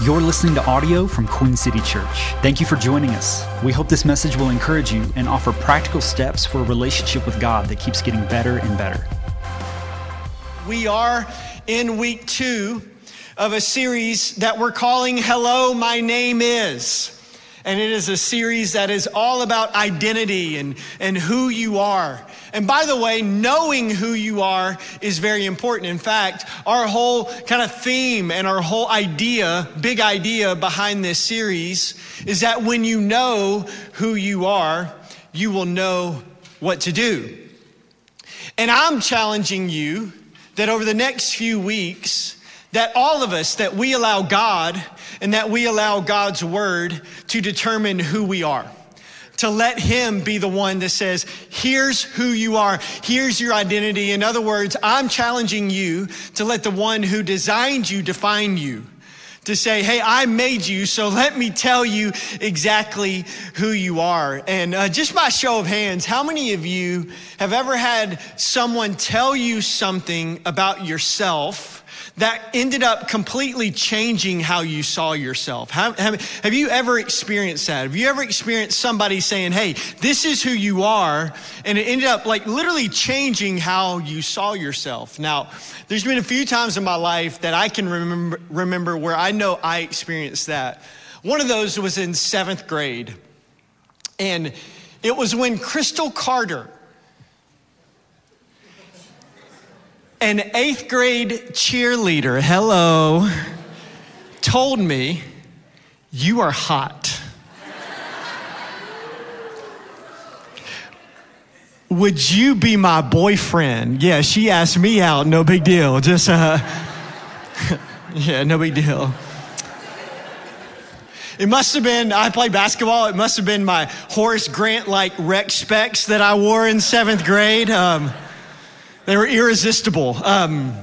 You're listening to audio from Queen City Church. Thank you for joining us. We hope this message will encourage you and offer practical steps for a relationship with God that keeps getting better and better. We are in week two of a series that we're calling Hello, My Name Is. And it is a series that is all about identity and, and who you are. And by the way, knowing who you are is very important. In fact, our whole kind of theme and our whole idea, big idea behind this series is that when you know who you are, you will know what to do. And I'm challenging you that over the next few weeks, that all of us, that we allow God and that we allow God's word to determine who we are to let Him be the one that says, here's who you are, here's your identity. In other words, I'm challenging you to let the one who designed you define you. To say, hey, I made you, so let me tell you exactly who you are. And uh, just by show of hands, how many of you have ever had someone tell you something about yourself? That ended up completely changing how you saw yourself. Have, have, have, you ever experienced that? Have you ever experienced somebody saying, hey, this is who you are, and it ended up like literally changing how you saw yourself? Now, there's been a few times in my life that I can remember, remember where I know I experienced that. One of those was in seventh grade, and it was when Crystal Carter, An eighth grade cheerleader, hello, told me, You are hot. Would you be my boyfriend? Yeah, she asked me out, no big deal. Just, uh, yeah, no big deal. It must have been, I played basketball, it must have been my Horace Grant like rec specs that I wore in seventh grade. Um, they were irresistible. Um,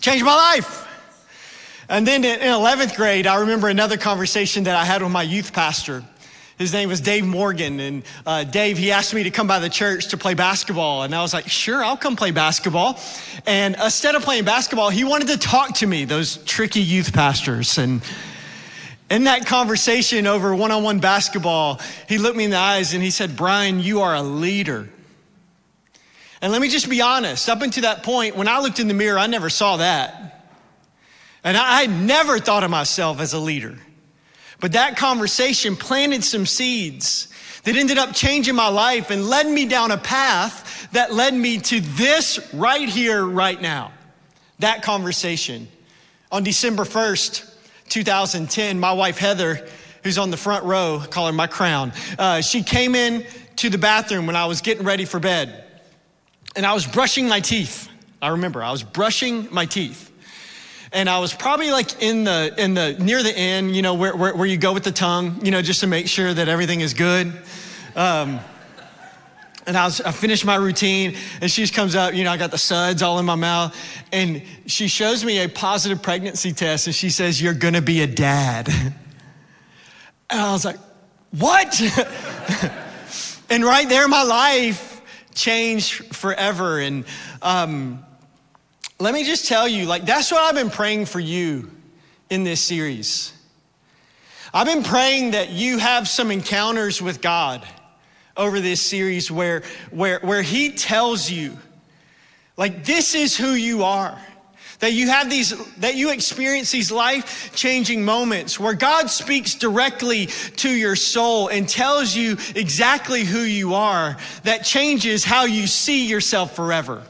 changed my life. And then in 11th grade, I remember another conversation that I had with my youth pastor. His name was Dave Morgan. And uh, Dave, he asked me to come by the church to play basketball. And I was like, sure, I'll come play basketball. And instead of playing basketball, he wanted to talk to me, those tricky youth pastors. And in that conversation over one on one basketball, he looked me in the eyes and he said, Brian, you are a leader. And let me just be honest, up until that point, when I looked in the mirror, I never saw that. And I, never thought of myself as a leader. But that conversation planted some seeds that ended up changing my life and led me down a path that led me to this right here, right now. That conversation. On December 1st, 2010, my wife Heather, who's on the front row, call her my crown, uh, she came in to the bathroom when I was getting ready for bed and I was brushing my teeth. I remember I was brushing my teeth. And I was probably like in the, in the, near the end, you know, where, where, where you go with the tongue, you know, just to make sure that everything is good. Um, and I, was, I finished my routine, and she just comes up, you know, I got the suds all in my mouth, and she shows me a positive pregnancy test, and she says, You're gonna be a dad. And I was like, What? and right there, my life change forever. And um, let me just tell you, like, that's what I've been praying for you in this series. I've been praying that you have some encounters with God over this series where, where, where He tells you, like, this is who you are. That you have these, that you experience these life changing moments where God speaks directly to your soul and tells you exactly who you are that changes how you see yourself forever.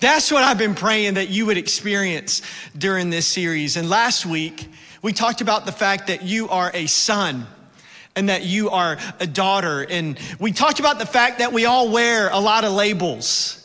That's what I've been praying that you would experience during this series. And last week, we talked about the fact that you are a son and that you are a daughter. And we talked about the fact that we all wear a lot of labels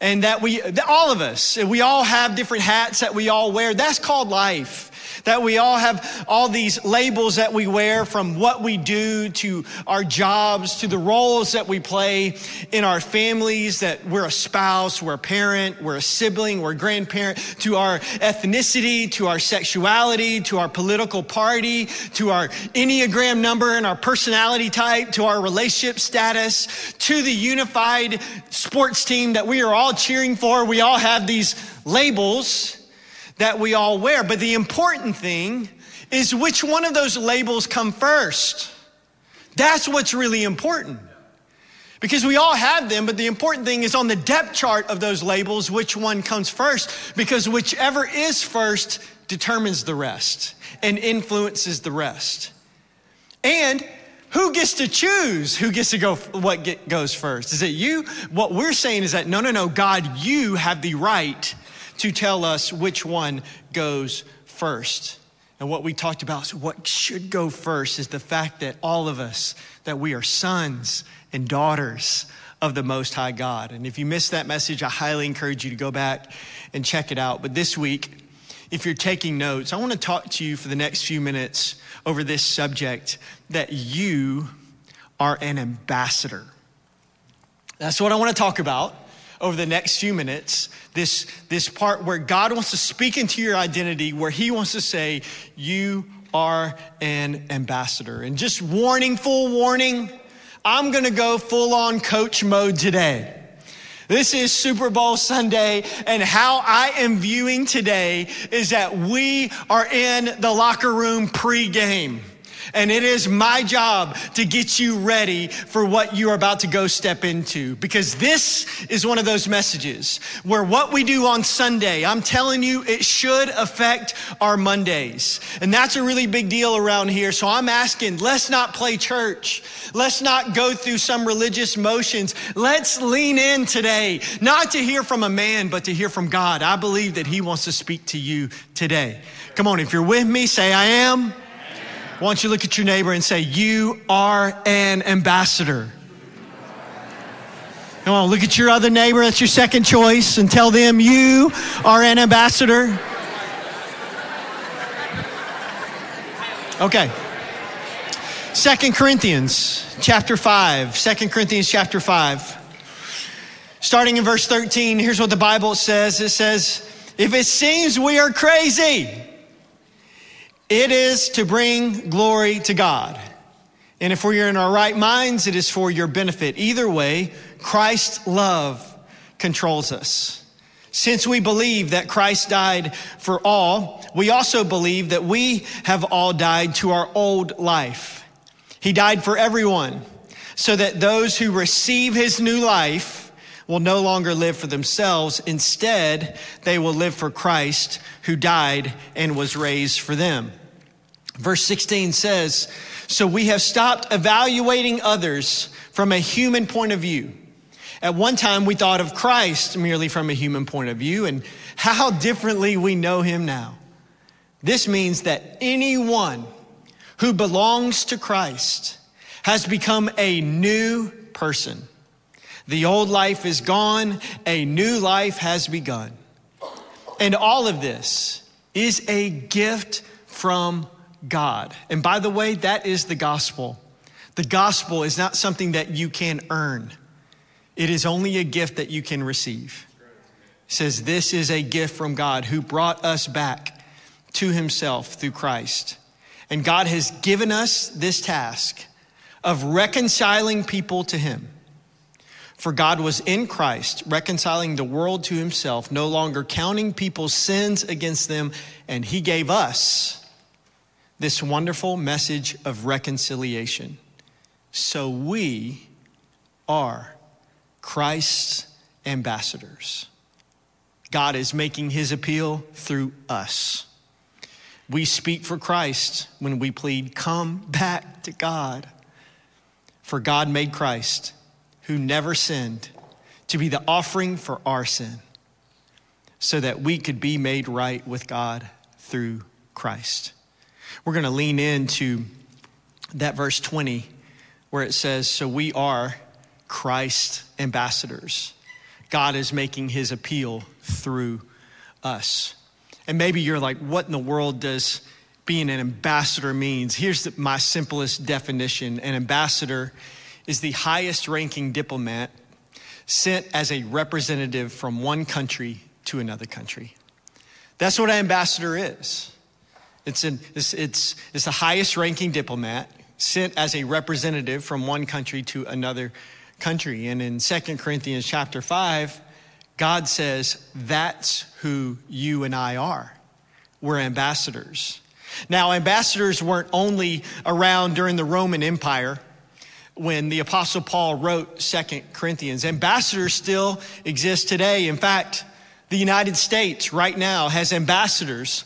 and that we, all of us, we all have different hats that we all wear. That's called life that we all have all these labels that we wear from what we do to our jobs to the roles that we play in our families that we're a spouse, we're a parent, we're a sibling, we're a grandparent, to our ethnicity, to our sexuality, to our political party, to our Enneagram number and our personality type, to our relationship status, to the unified sports team that we are all cheering for. We all have these labels that we all wear. But the important thing is which one of those labels come first. That's what's really important. Because we all have them, but the important thing is on the depth chart of those labels, which one comes first, because whichever is first determines the rest and influences the rest. And who gets to choose who gets to go what get, goes first is it you what we're saying is that no no no god you have the right to tell us which one goes first. And what we talked about is what should go first is the fact that all of us that we are sons and daughters of the most high god. And if you missed that message i highly encourage you to go back and check it out. But this week if you're taking notes i want to talk to you for the next few minutes over this subject that you are an ambassador. That's what I want to talk about over the next few minutes. This, this part where God wants to speak into your identity, where He wants to say, You are an ambassador. And just warning, full warning, I'm going to go full on coach mode today. This is Super Bowl Sunday, and how I am viewing today is that we are in the locker room pregame. And it is my job to get you ready for what you are about to go step into. Because this is one of those messages where what we do on Sunday, I'm telling you, it should affect our Mondays. And that's a really big deal around here. So I'm asking, let's not play church. Let's not go through some religious motions. Let's lean in today, not to hear from a man, but to hear from God. I believe that He wants to speak to you today. Come on, if you're with me, say, I am. Why don't you look at your neighbor and say, You are an ambassador? Come on, look at your other neighbor, that's your second choice, and tell them you are an ambassador. Okay. Second Corinthians chapter 5. Second Corinthians chapter 5. Starting in verse 13, here's what the Bible says. It says, If it seems we are crazy, it is to bring glory to God. And if we're in our right minds, it is for your benefit. Either way, Christ's love controls us. Since we believe that Christ died for all, we also believe that we have all died to our old life. He died for everyone, so that those who receive his new life will no longer live for themselves. Instead, they will live for Christ who died and was raised for them. Verse 16 says, So we have stopped evaluating others from a human point of view. At one time, we thought of Christ merely from a human point of view and how differently we know him now. This means that anyone who belongs to Christ has become a new person. The old life is gone, a new life has begun. And all of this is a gift from God. And by the way, that is the gospel. The gospel is not something that you can earn, it is only a gift that you can receive. It says, This is a gift from God who brought us back to himself through Christ. And God has given us this task of reconciling people to him. For God was in Christ, reconciling the world to himself, no longer counting people's sins against them, and he gave us this wonderful message of reconciliation. So we are Christ's ambassadors. God is making his appeal through us. We speak for Christ when we plead, Come back to God. For God made Christ, who never sinned, to be the offering for our sin, so that we could be made right with God through Christ. We're going to lean into that verse 20 where it says, So we are Christ ambassadors. God is making his appeal through us. And maybe you're like, What in the world does being an ambassador means? Here's my simplest definition an ambassador is the highest ranking diplomat sent as a representative from one country to another country. That's what an ambassador is. It's, an, it's, it's, it's the highest ranking diplomat sent as a representative from one country to another country. And in 2 Corinthians chapter 5, God says, That's who you and I are. We're ambassadors. Now, ambassadors weren't only around during the Roman Empire when the Apostle Paul wrote Second Corinthians. Ambassadors still exist today. In fact, the United States right now has ambassadors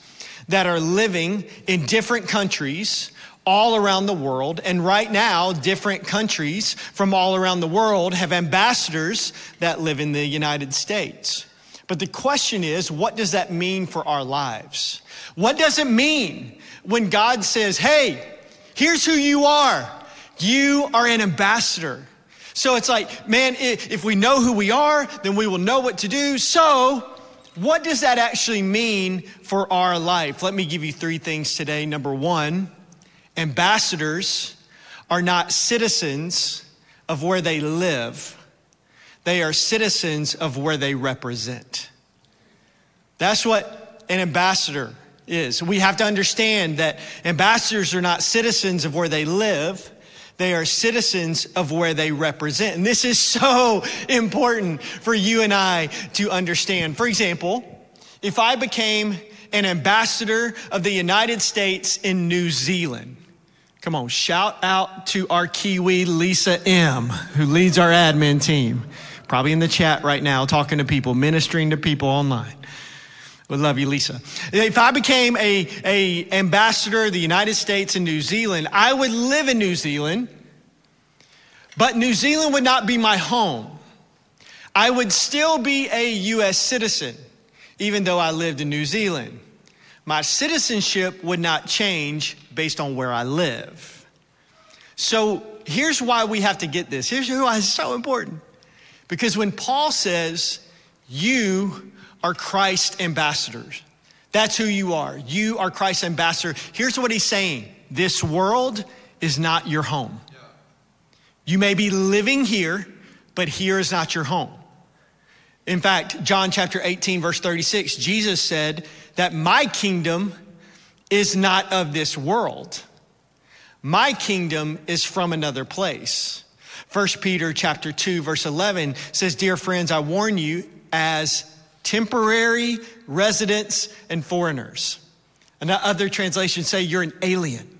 that are living in different countries all around the world. And right now, different countries from all around the world have ambassadors that live in the United States. But the question is, what does that mean for our lives? What does it mean when God says, hey, here's who you are? You are an ambassador. So it's like, man, if we know who we are, then we will know what to do. So, what does that actually mean for our life? Let me give you three things today. Number one, ambassadors are not citizens of where they live, they are citizens of where they represent. That's what an ambassador is. We have to understand that ambassadors are not citizens of where they live. They are citizens of where they represent. And this is so important for you and I to understand. For example, if I became an ambassador of the United States in New Zealand, come on, shout out to our Kiwi Lisa M, who leads our admin team. Probably in the chat right now, talking to people, ministering to people online. We love you, Lisa. If I became a, a ambassador of the United States in New Zealand, I would live in New Zealand, but New Zealand would not be my home. I would still be a U.S. citizen, even though I lived in New Zealand. My citizenship would not change based on where I live. So here's why we have to get this. Here's why it's so important. Because when Paul says, you are Christ ambassadors. That's who you are. You are Christ's ambassador. Here's what he's saying this world is not your home. You may be living here, but here is not your home. In fact, John chapter 18, verse 36, Jesus said that my kingdom is not of this world. My kingdom is from another place. 1 Peter chapter 2 verse 11 says, "Dear friends, I warn you as temporary residents and foreigners. And other translations say you're an alien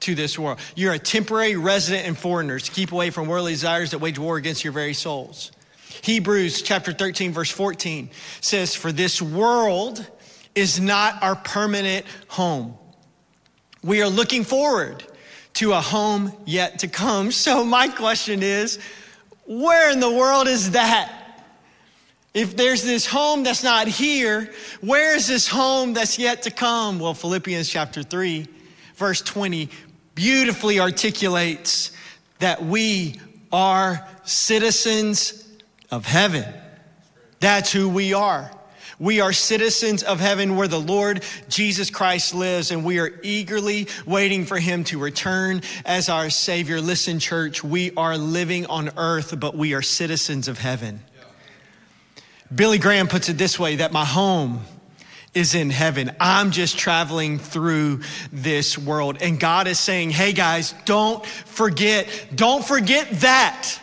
to this world. You're a temporary resident and foreigners. Keep away from worldly desires that wage war against your very souls. Hebrews chapter 13, verse 14 says, For this world is not our permanent home. We are looking forward to a home yet to come. So, my question is, where in the world is that? If there's this home that's not here, where is this home that's yet to come? Well, Philippians chapter 3, verse 20 beautifully articulates that we are citizens of heaven. That's who we are. We are citizens of heaven where the Lord Jesus Christ lives, and we are eagerly waiting for him to return as our Savior. Listen, church, we are living on earth, but we are citizens of heaven. Billy Graham puts it this way that my home is in heaven. I'm just traveling through this world. And God is saying, hey guys, don't forget, don't forget that.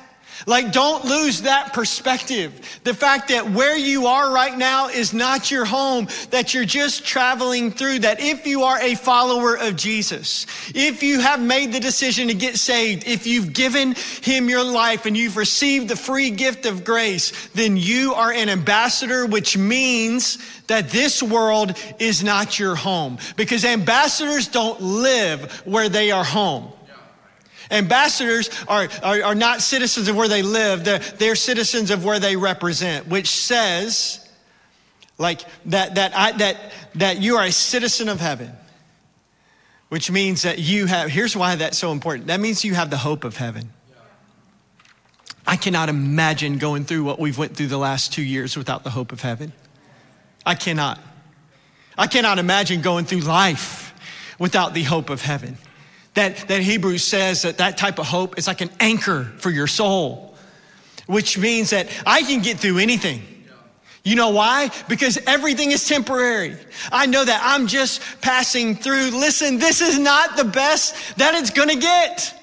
Like, don't lose that perspective. The fact that where you are right now is not your home, that you're just traveling through, that if you are a follower of Jesus, if you have made the decision to get saved, if you've given him your life and you've received the free gift of grace, then you are an ambassador, which means that this world is not your home because ambassadors don't live where they are home. Ambassadors are, are, are, not citizens of where they live, they're, they're citizens of where they represent, which says, like, that, that, I, that, that you are a citizen of heaven, which means that you have, here's why that's so important. That means you have the hope of heaven. I cannot imagine going through what we've went through the last two years without the hope of heaven. I cannot. I cannot imagine going through life without the hope of heaven. That, that Hebrews says that that type of hope is like an anchor for your soul, which means that I can get through anything. You know why? Because everything is temporary. I know that I'm just passing through. Listen, this is not the best that it's gonna get.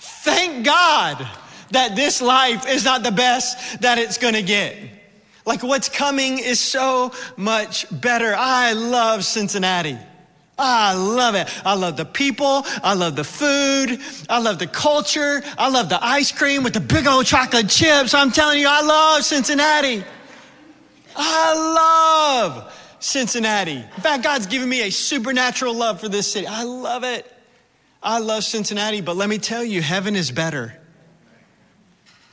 Thank God that this life is not the best that it's gonna get. Like what's coming is so much better. I love Cincinnati. I love it. I love the people. I love the food. I love the culture. I love the ice cream with the big old chocolate chips. I'm telling you, I love Cincinnati. I love Cincinnati. In fact, God's given me a supernatural love for this city. I love it. I love Cincinnati, but let me tell you, heaven is better.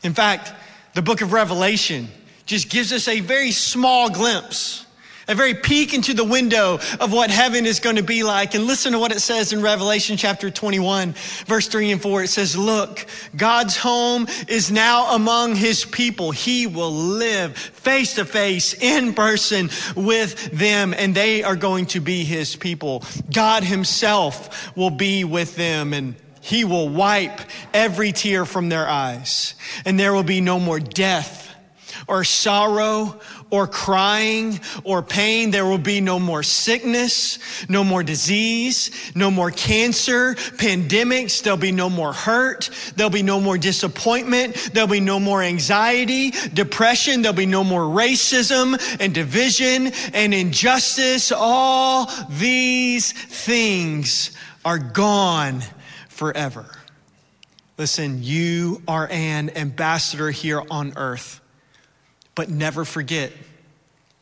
In fact, the book of Revelation just gives us a very small glimpse a very peek into the window of what heaven is going to be like. And listen to what it says in Revelation chapter 21, verse 3 and 4. It says, Look, God's home is now among his people. He will live face to face in person with them, and they are going to be his people. God himself will be with them and he will wipe every tear from their eyes, and there will be no more death or sorrow or crying or pain. There will be no more sickness, no more disease, no more cancer, pandemics. There'll be no more hurt. There'll be no more disappointment. There'll be no more anxiety, depression. There'll be no more racism and division and injustice. All these things are gone forever. Listen, you are an ambassador here on earth. But never forget,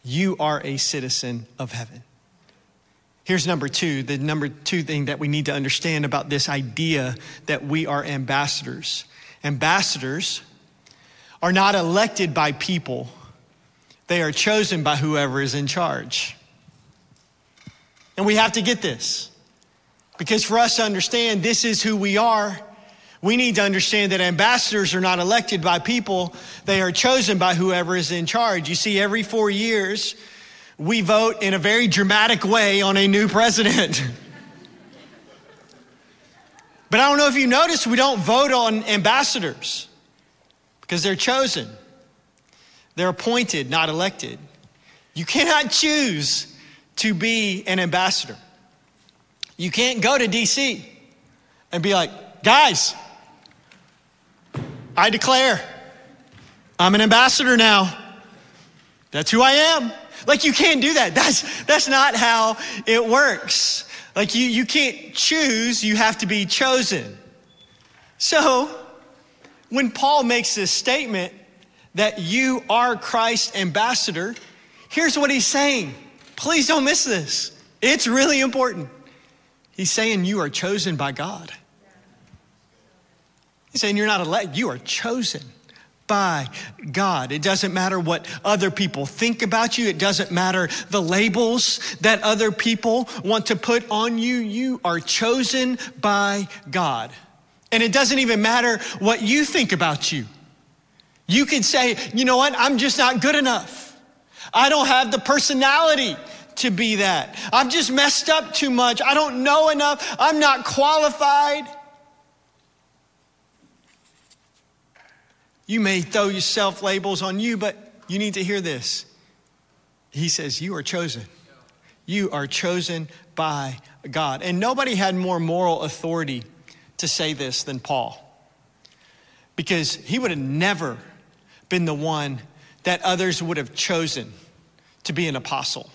you are a citizen of heaven. Here's number two the number two thing that we need to understand about this idea that we are ambassadors. Ambassadors are not elected by people, they are chosen by whoever is in charge. And we have to get this because for us to understand this is who we are, we need to understand that ambassadors are not elected by people, they are chosen by whoever is in charge. You see, every four years, we vote in a very dramatic way on a new president. but I don't know if you noticed, we don't vote on ambassadors because they're chosen, they're appointed, not elected. You cannot choose to be an ambassador. You can't go to DC and be like, guys, I declare I'm an ambassador now. That's who I am. Like you can't do that. That's that's not how it works. Like you you can't choose, you have to be chosen. So, when Paul makes this statement that you are Christ's ambassador, here's what he's saying. Please don't miss this. It's really important. He's saying you are chosen by God. He's saying you're not elect, you are chosen by God. It doesn't matter what other people think about you. It doesn't matter the labels that other people want to put on you. You are chosen by God. And it doesn't even matter what you think about you. You can say, you know what? I'm just not good enough. I don't have the personality to be that. I've just messed up too much. I don't know enough. I'm not qualified. You may throw yourself labels on you, but you need to hear this. He says, You are chosen. You are chosen by God. And nobody had more moral authority to say this than Paul. Because he would have never been the one that others would have chosen to be an apostle.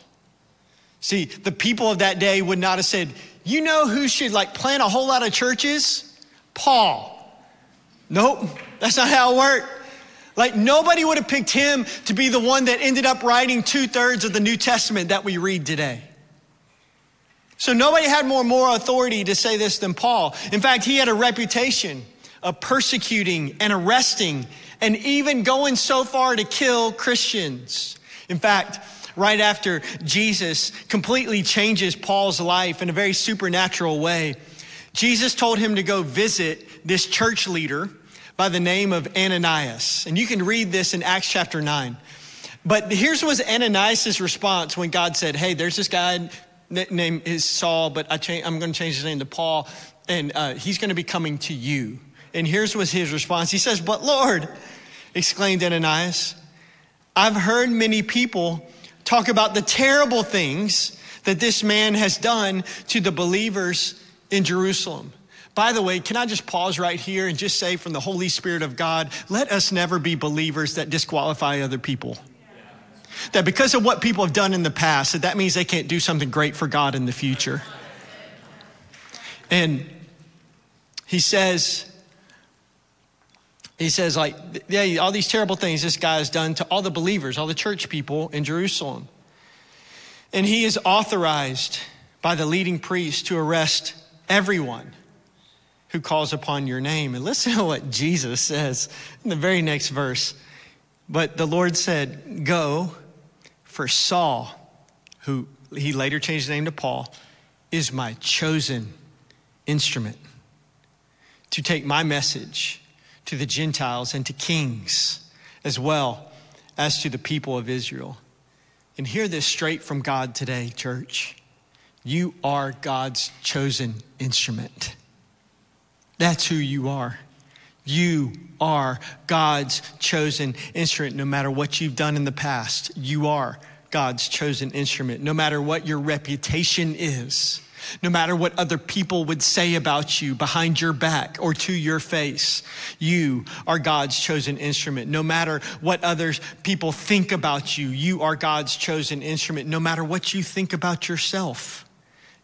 See, the people of that day would not have said, You know who should like plant a whole lot of churches? Paul. Nope, that's not how it worked. Like nobody would have picked him to be the one that ended up writing two thirds of the New Testament that we read today. So nobody had more moral authority to say this than Paul. In fact, he had a reputation of persecuting and arresting and even going so far to kill Christians. In fact, right after Jesus completely changes Paul's life in a very supernatural way, Jesus told him to go visit this church leader by the name of Ananias. And you can read this in Acts chapter 9. But here's was Ananias' response when God said, Hey, there's this guy named is Saul, but I am going to change his name to Paul, and uh, he's going to be coming to you. And here's was his response. He says, But Lord, exclaimed Ananias, I've heard many people talk about the terrible things that this man has done to the believers in Jerusalem. By the way, can I just pause right here and just say from the Holy Spirit of God, let us never be believers that disqualify other people. That because of what people have done in the past, that that means they can't do something great for God in the future. And he says, he says, like, yeah, all these terrible things this guy has done to all the believers, all the church people in Jerusalem. And he is authorized by the leading priest to arrest everyone who calls upon your name. And listen to what Jesus says in the very next verse. But the Lord said, Go, for Saul, who he later changed his name to Paul, is my chosen instrument to take my message to the Gentiles and to kings as well as to the people of Israel. And hear this straight from God today, church. You are God's chosen instrument. That's who you are. You are God's chosen instrument no matter what you've done in the past. You are God's chosen instrument no matter what your reputation is. No matter what other people would say about you behind your back or to your face, you are God's chosen instrument. No matter what others people think about you, you are God's chosen instrument. No matter what you think about yourself,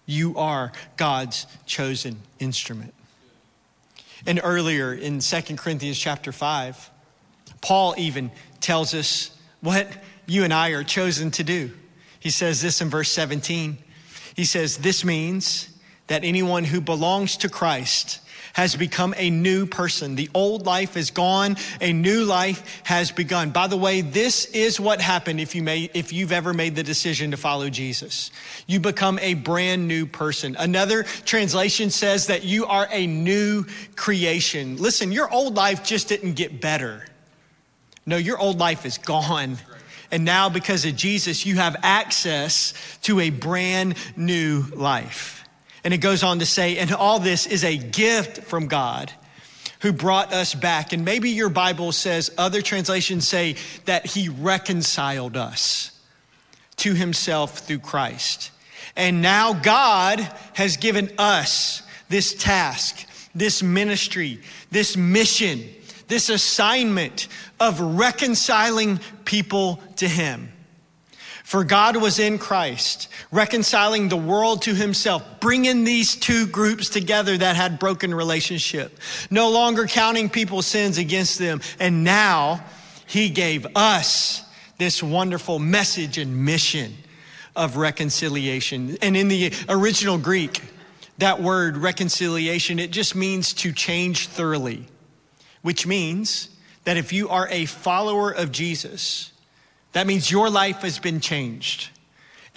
you are God's chosen instrument. And earlier in 2 Corinthians chapter 5, Paul even tells us what you and I are chosen to do. He says this in verse 17. He says, This means that anyone who belongs to Christ has become a new person. The old life is gone, a new life has begun. By the way, this is what happened if you may, if you've ever made the decision to follow Jesus. You become a brand new person. Another translation says that you are a new creation. Listen, your old life just didn't get better. No, your old life is gone. And now, because of Jesus, you have access to a brand new life. And it goes on to say, and all this is a gift from God who brought us back. And maybe your Bible says, other translations say that he reconciled us to himself through Christ. And now God has given us this task, this ministry, this mission, this assignment of reconciling people to him. For God was in Christ, reconciling the world to himself, bringing these two groups together that had broken relationship, no longer counting people's sins against them. And now he gave us this wonderful message and mission of reconciliation. And in the original Greek, that word reconciliation, it just means to change thoroughly, which means that if you are a follower of Jesus, that means your life has been changed.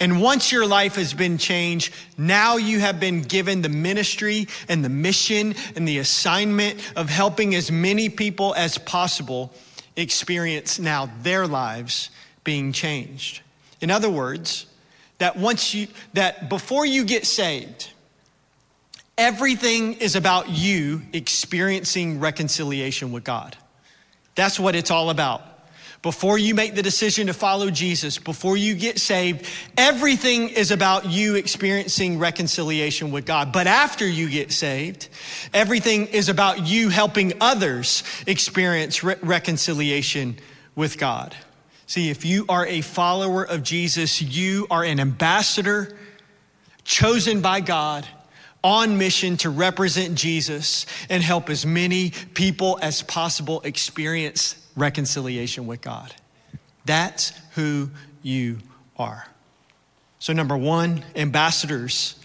And once your life has been changed, now you have been given the ministry and the mission and the assignment of helping as many people as possible experience now their lives being changed. In other words, that once you, that before you get saved, everything is about you experiencing reconciliation with God. That's what it's all about before you make the decision to follow Jesus, before you get saved, everything is about you experiencing reconciliation with God. But after you get saved, everything is about you helping others experience re- reconciliation with God. See, if you are a follower of Jesus, you are an ambassador chosen by God on mission to represent Jesus and help as many people as possible experience reconciliation with God. That's who you are. So, number one, ambassadors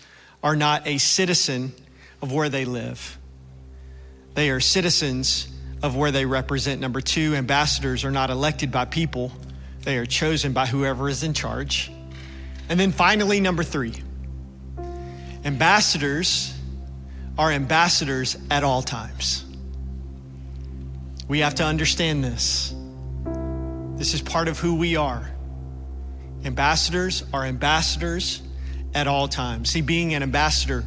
are not a citizen of where they live, they are citizens of where they represent. Number two, ambassadors are not elected by people, they are chosen by whoever is in charge. And then finally, number three, ambassadors are ambassadors at all times. We have to understand this. This is part of who we are. Ambassadors are ambassadors at all times. See, being an ambassador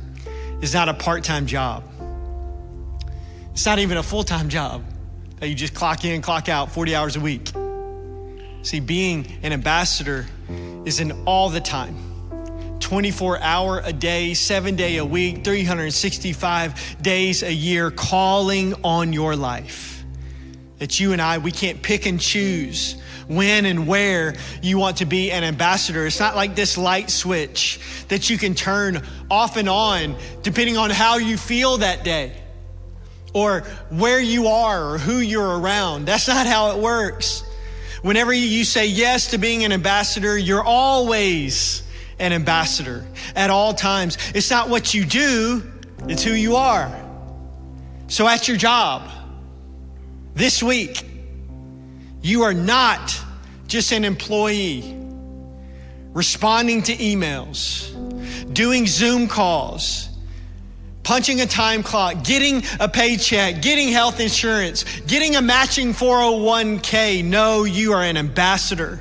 is not a part time job, it's not even a full time job that you just clock in, clock out 40 hours a week. See, being an ambassador is an all the time. 24 hour a day, seven day a week, 365 days a year calling on your life that you and I, we can't pick and choose when and where you want to be an ambassador. It's not like this light switch that you can turn off and on depending on how you feel that day or where you are or who you're around. That's not how it works. Whenever you say yes to being an ambassador, you're always an ambassador at all times. It's not what you do, it's who you are. So at your job this week, you are not just an employee responding to emails, doing Zoom calls, punching a time clock, getting a paycheck, getting health insurance, getting a matching 401k. No, you are an ambassador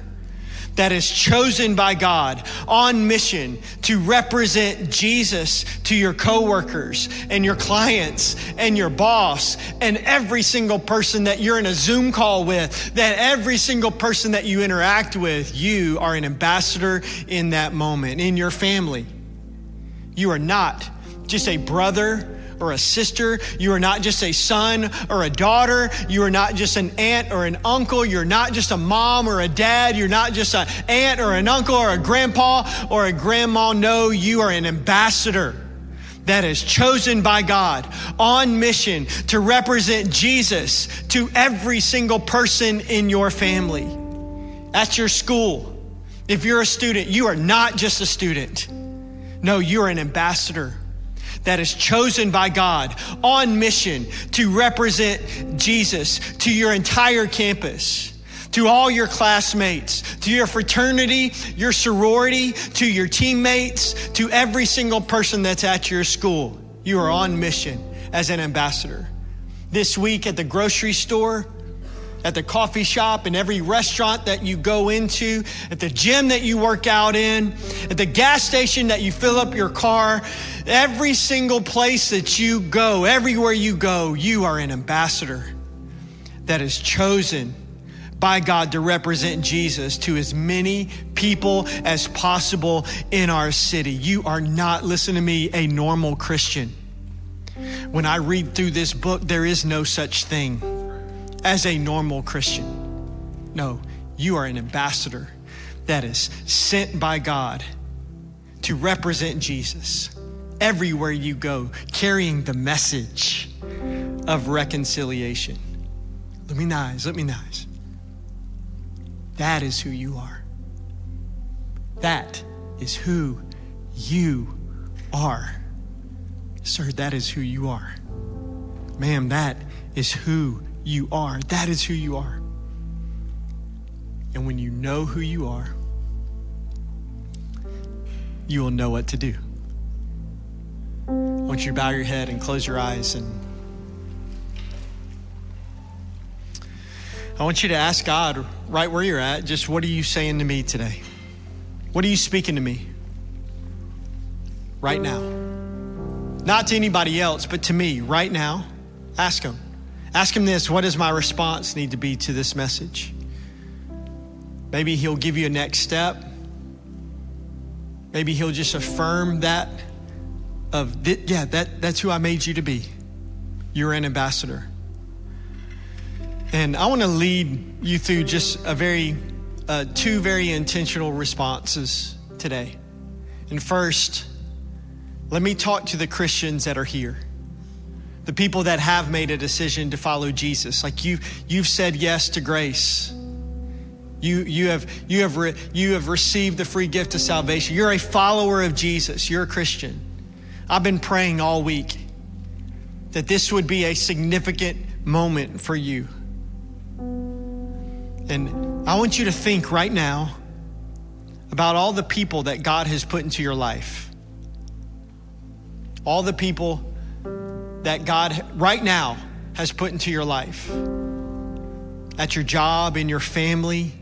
that is chosen by God on mission to represent Jesus to your coworkers and your clients and your boss and every single person that you're in a Zoom call with, that every single person that you interact with, you are an ambassador in that moment, in your family. You are not just a brother or a sister. You are not just a son or a daughter. You are not just an aunt or an uncle. You're not just a mom or a dad. You're not just an aunt or an uncle or a grandpa or a grandma. No, you are an ambassador that is chosen by God on mission to represent Jesus to every single person in your family. At your school, if you're a student, you are not just a student. No, you're an ambassador that is chosen by God on mission to represent Jesus to your entire campus, to all your classmates, to your fraternity, your sorority, to your teammates, to every single person that's at your school. You are on mission as an ambassador. This week at the grocery store, at the coffee shop, in every restaurant that you go into, at the gym that you work out in, at the gas station that you fill up your car, every single place that you go, everywhere you go, you are an ambassador that is chosen by God to represent Jesus to as many people as possible in our city. You are not, listen to me, a normal Christian. When I read through this book, there is no such thing as a normal Christian. No, you are an ambassador that is sent by God to represent Jesus everywhere you go, carrying the message of reconciliation. Let me nice, let me nice. That is who you are. That is who you are. Sir, that is who you are. Ma'am, that is who you are. That is who you are. And when you know who you are, you will know what to do. I want you to bow your head and close your eyes and I want you to ask God right where you're at, just what are you saying to me today? What are you speaking to me right now? Not to anybody else, but to me right now. Ask Him. Ask him this what does my response need to be to this message? Maybe he'll give you a next step. Maybe he'll just affirm that of yeah, that, that's who I made you to be. You're an ambassador. And I want to lead you through just a very uh, two very intentional responses today. And first, let me talk to the Christians that are here the people that have made a decision to follow Jesus. Like you, you've said yes to grace. You, you, have, you, have re, you have received the free gift of salvation. You're a follower of Jesus. You're a Christian. I've been praying all week that this would be a significant moment for you. And I want you to think right now about all the people that God has put into your life. All the people that God right now has put into your life at your job, in your family,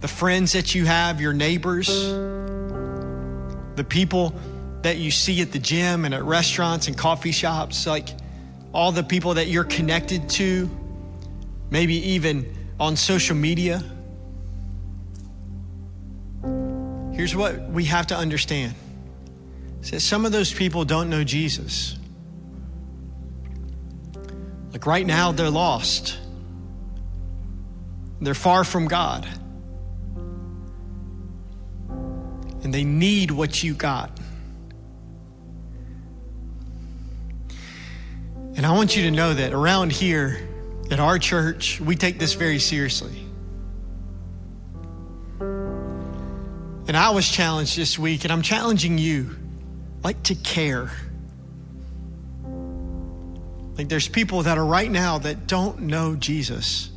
the friends that you have, your neighbors, the people that you see at the gym and at restaurants and coffee shops, like all the people that you're connected to, maybe even on social media. Here's what we have to understand. that some of those people don't know Jesus. Like right now, they're lost, they're far from God, and they need what you got. And I want you to know that around here at our church, we take this very seriously. And I was challenged this week, and I'm challenging you, like to care. Like there's people that are right now that don't know Jesus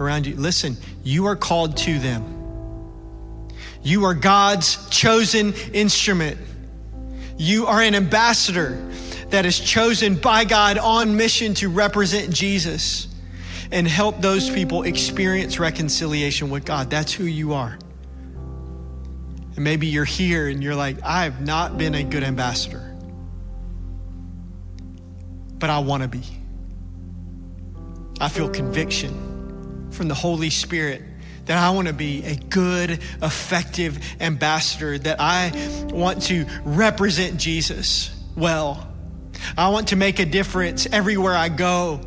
around you. Listen, you are called to them. You are God's chosen instrument. You are an ambassador that is chosen by God on mission to represent Jesus and help those people experience reconciliation with God. That's who you are. And maybe you're here and you're like, I have not been a good ambassador, but I want to be. I feel conviction from the Holy Spirit that I want to be a good, effective ambassador, that I want to represent Jesus well. I want to make a difference everywhere I go.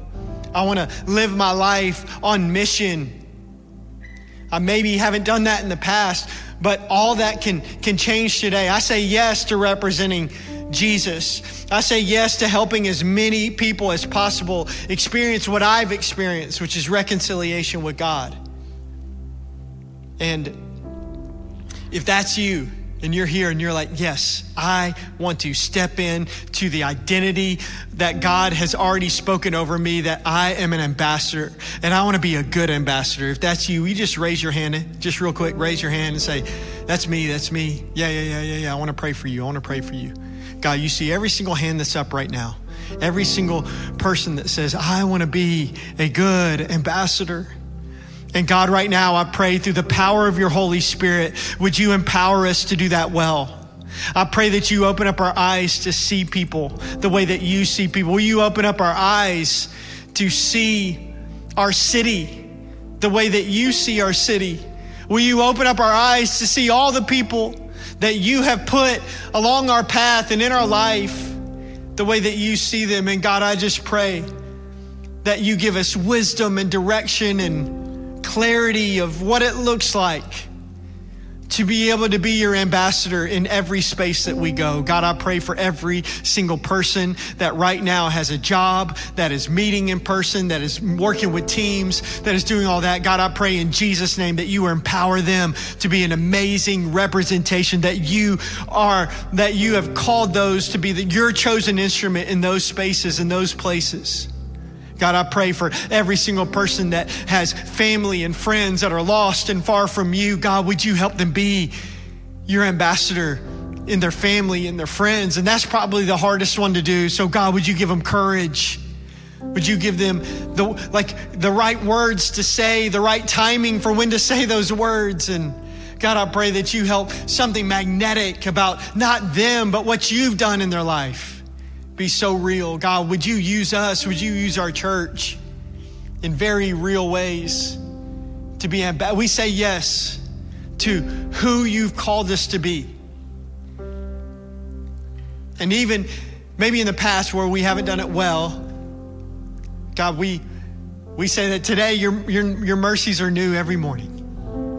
I want to live my life on mission. I maybe haven't done that in the past, but all that can, can change today. I say yes to representing Jesus. I say yes to helping as many people as possible experience what I've experienced, which is reconciliation with God. And if that's you, and you're here and you're like, yes, I want to step in to the identity that God has already spoken over me, that I am an ambassador and I want to be a good ambassador. If that's you, you just raise your hand, just real quick, raise your hand and say, that's me, that's me. Yeah, yeah, yeah, yeah, yeah. I want to pray for you. I want to pray for you. God, you see every single hand that's up right now, every single person that says, I want to be a good ambassador. And God, right now, I pray through the power of your Holy Spirit, would you empower us to do that well? I pray that you open up our eyes to see people the way that you see people. Will you open up our eyes to see our city the way that you see our city? Will you open up our eyes to see all the people that you have put along our path and in our life the way that you see them? And God, I just pray that you give us wisdom and direction and clarity of what it looks like to be able to be your ambassador in every space that we go. God, I pray for every single person that right now has a job, that is meeting in person, that is working with teams, that is doing all that. God, I pray in Jesus' name that you empower them to be an amazing representation, that you are, that you have called those to be the, your chosen instrument in those spaces, in those places. God, I pray for every single person that has family and friends that are lost and far from you. God, would you help them be your ambassador in their family and their friends? And that's probably the hardest one to do. So, God, would you give them courage? Would you give them the like the right words to say, the right timing for when to say those words? And God, I pray that you help something magnetic about not them, but what you've done in their life be so real. God, would you use us? Would you use our church in very real ways to be amb- we say yes to who you've called us to be. And even maybe in the past where we haven't done it well, God, we we say that today your, your, your mercies are new every morning.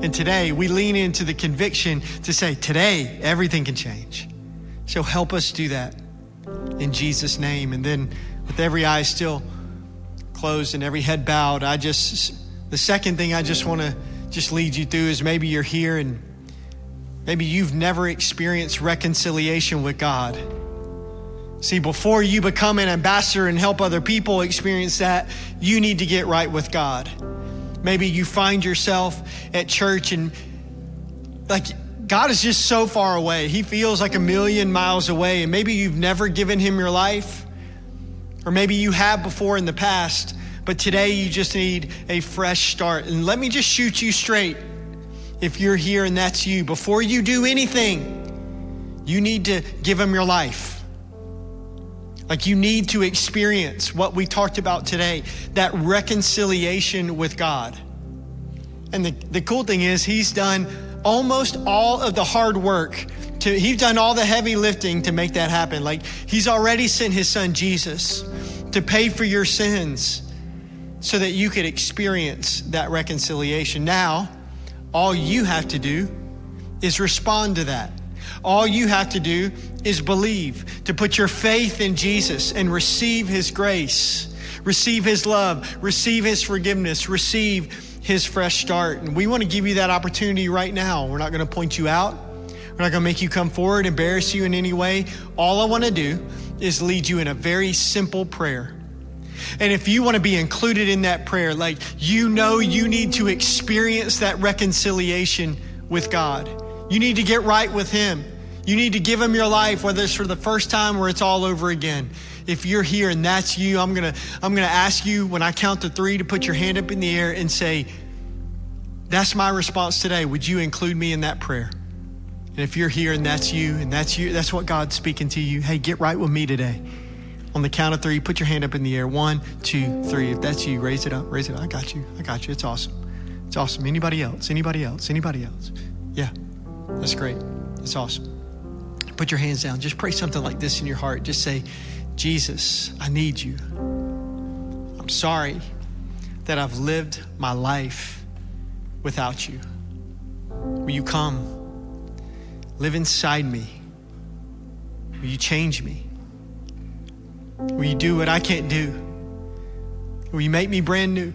And today we lean into the conviction to say, today everything can change. So help us do that in Jesus' name. And then with every eye still closed and every head bowed, I just, the second thing I just want to just lead you through is maybe you're here and maybe you've never experienced reconciliation with God. See, before you become an ambassador and help other people experience that, you need to get right with God. Maybe you find yourself at church and like God is just so far away. He feels like a million miles away. And maybe you've never given him your life, or maybe you have before in the past, but today you just need a fresh start. And let me just shoot you straight. If you're here and that's you, before you do anything, you need to give him your life. Like you need to experience what we talked about today that reconciliation with God. And the, the cool thing is, he's done almost all of the hard work to he's done all the heavy lifting to make that happen. Like he's already sent his son jesus to pay for your sins so that you could experience that reconciliation. Now all you have to do is respond to that. All you have to do is believe, to put your faith in Jesus and receive his grace, receive his love, receive his forgiveness, receive his fresh start. And we want to give you that opportunity right now. We're not going to point you out. We're not going to make you come forward, embarrass you in any way. All I want to do is lead you in a very simple prayer. And if you want to be included in that prayer, like you know you need to experience that reconciliation with God, you need to get right with Him. You need to give Him your life, whether it's for the first time or it's all over again. If you're here and that's you, I'm gonna I'm gonna ask you when I count to three to put your hand up in the air and say, "That's my response today." Would you include me in that prayer? And if you're here and that's you and that's you, that's what God's speaking to you. Hey, get right with me today. On the count of three, put your hand up in the air. One, two, three. If that's you, raise it up. Raise it up. I got you. I got you. It's awesome. It's awesome. Anybody else? Anybody else? Anybody else? Yeah, that's great. It's awesome. Put your hands down. Just pray something like this in your heart. Just say, Jesus, I need you. I'm sorry that I've lived my life without you. Will you come? Live inside me. Will you change me? Will you do what I can't do? Will you make me brand new?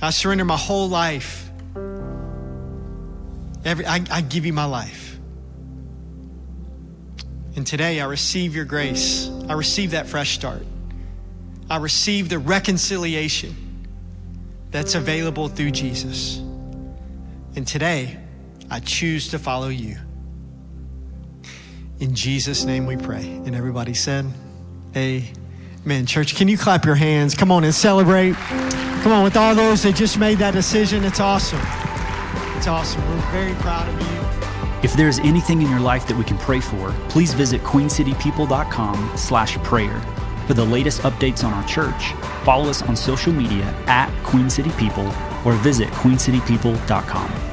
I surrender my whole life. Every, I, I give you my life. And today I receive your grace. I receive that fresh start. I receive the reconciliation that's available through Jesus. And today I choose to follow you. In Jesus' name we pray. And everybody said, Amen. Church, can you clap your hands? Come on and celebrate. Come on, with all those that just made that decision, it's awesome. It's awesome. We're very proud of you. If there's anything in your life that we can pray for, please visit queencitypeople.com slash prayer. For the latest updates on our church, follow us on social media at Queen City People or visit queencitypeople.com.